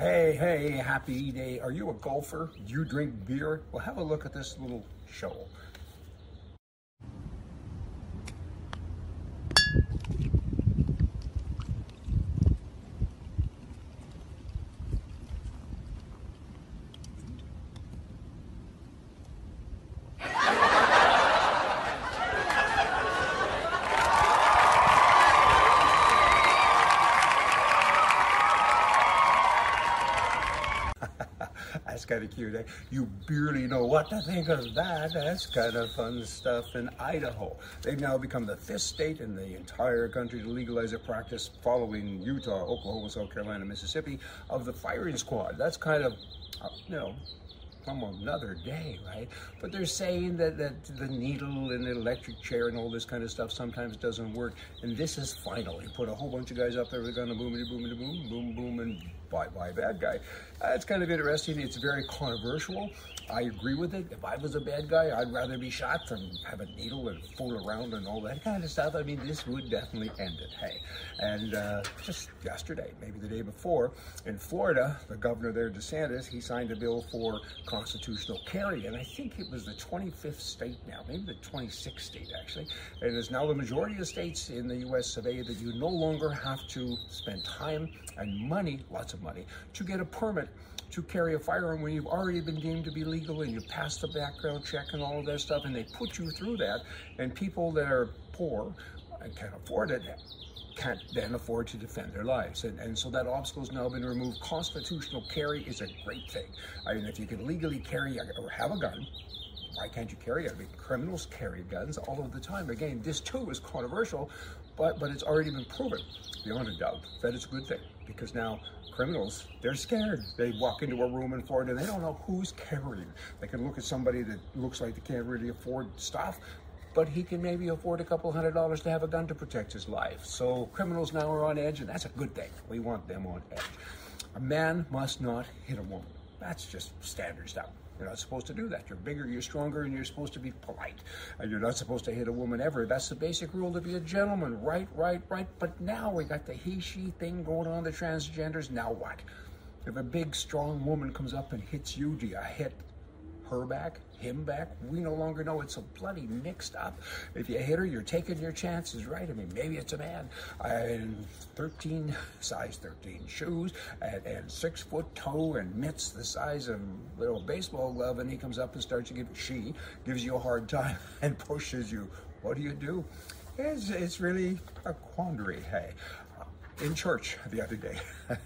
Hey, hey, happy day. Are you a golfer? Do you drink beer? Well, have a look at this little show. That's kind of cute. You barely know what to think of that. That's kind of fun stuff in Idaho. They've now become the fifth state in the entire country to legalize a practice following Utah, Oklahoma, South Carolina, Mississippi of the firing squad. That's kind of, uh, you know, from another day, right? But they're saying that, that the needle and the electric chair and all this kind of stuff sometimes doesn't work. And this is final. You put a whole bunch of guys up there with a gun, boom, boom, boom, boom, boom, boom, and bye bye bad guy. It's kind of interesting. It's very controversial. I agree with it. If I was a bad guy, I'd rather be shot than have a needle and fool around and all that kind of stuff. I mean, this would definitely end it. Hey, and uh, just yesterday, maybe the day before, in Florida, the governor there, DeSantis, he signed a bill for constitutional carry, and I think it was the 25th state now, maybe the 26th state actually. And It is now the majority of states in the U.S. A that you no longer have to spend time and money, lots of money to get a permit to carry a firearm when you've already been deemed to be legal and you pass the background check and all of that stuff and they put you through that and people that are poor and can't afford it can't then afford to defend their lives. And, and so that obstacle has now been removed. Constitutional carry is a great thing. I mean, if you can legally carry or have a gun, why can't you carry it? I mean, criminals carry guns all of the time. Again, this too is controversial, but, but it's already been proven beyond a doubt that it's a good thing because now criminals, they're scared. They walk into a room in Florida they don't know who's carrying. They can look at somebody that looks like they can't really afford stuff, but he can maybe afford a couple hundred dollars to have a gun to protect his life. So criminals now are on edge, and that's a good thing. We want them on edge. A man must not hit a woman. That's just standard stuff. You're not supposed to do that. You're bigger, you're stronger, and you're supposed to be polite. And you're not supposed to hit a woman ever. That's the basic rule to be a gentleman. Right, right, right. But now we got the he, she thing going on, the transgenders. Now what? If a big, strong woman comes up and hits you, do you hit her back, him back. We no longer know. It's so bloody mixed up. If you hit her, you're taking your chances, right? I mean, maybe it's a man. And 13, size 13 shoes, and, and six foot toe, and mitts the size of a little baseball glove, and he comes up and starts to give, she gives you a hard time and pushes you. What do you do? It's, it's really a quandary, hey in church the other day.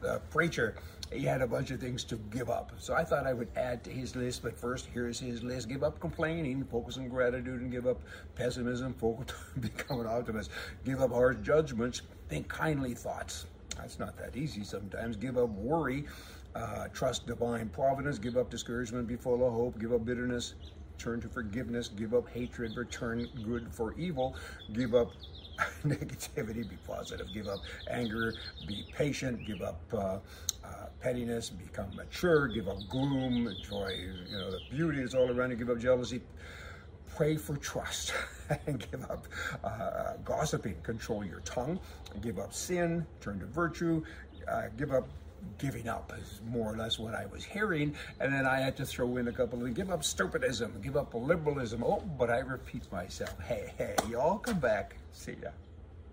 the preacher, he had a bunch of things to give up. So I thought I would add to his list, but first, here's his list. Give up complaining, focus on gratitude, and give up pessimism, focus on becoming an optimist. Give up harsh judgments, think kindly thoughts. That's not that easy sometimes. Give up worry, uh, trust divine providence, give up discouragement, be full of hope, give up bitterness, turn to forgiveness, give up hatred, return good for evil, give up negativity, be positive, give up anger, be patient, give up uh, uh, pettiness, become mature, give up gloom, enjoy you know the beauty is all around you, give up jealousy, pray for trust, and give up uh, gossiping, control your tongue, give up sin, turn to virtue, uh, give up giving up is more or less what I was hearing. And then I had to throw in a couple of give up stupidism, give up liberalism. Oh, but I repeat myself. Hey, hey, y'all come back. See ya.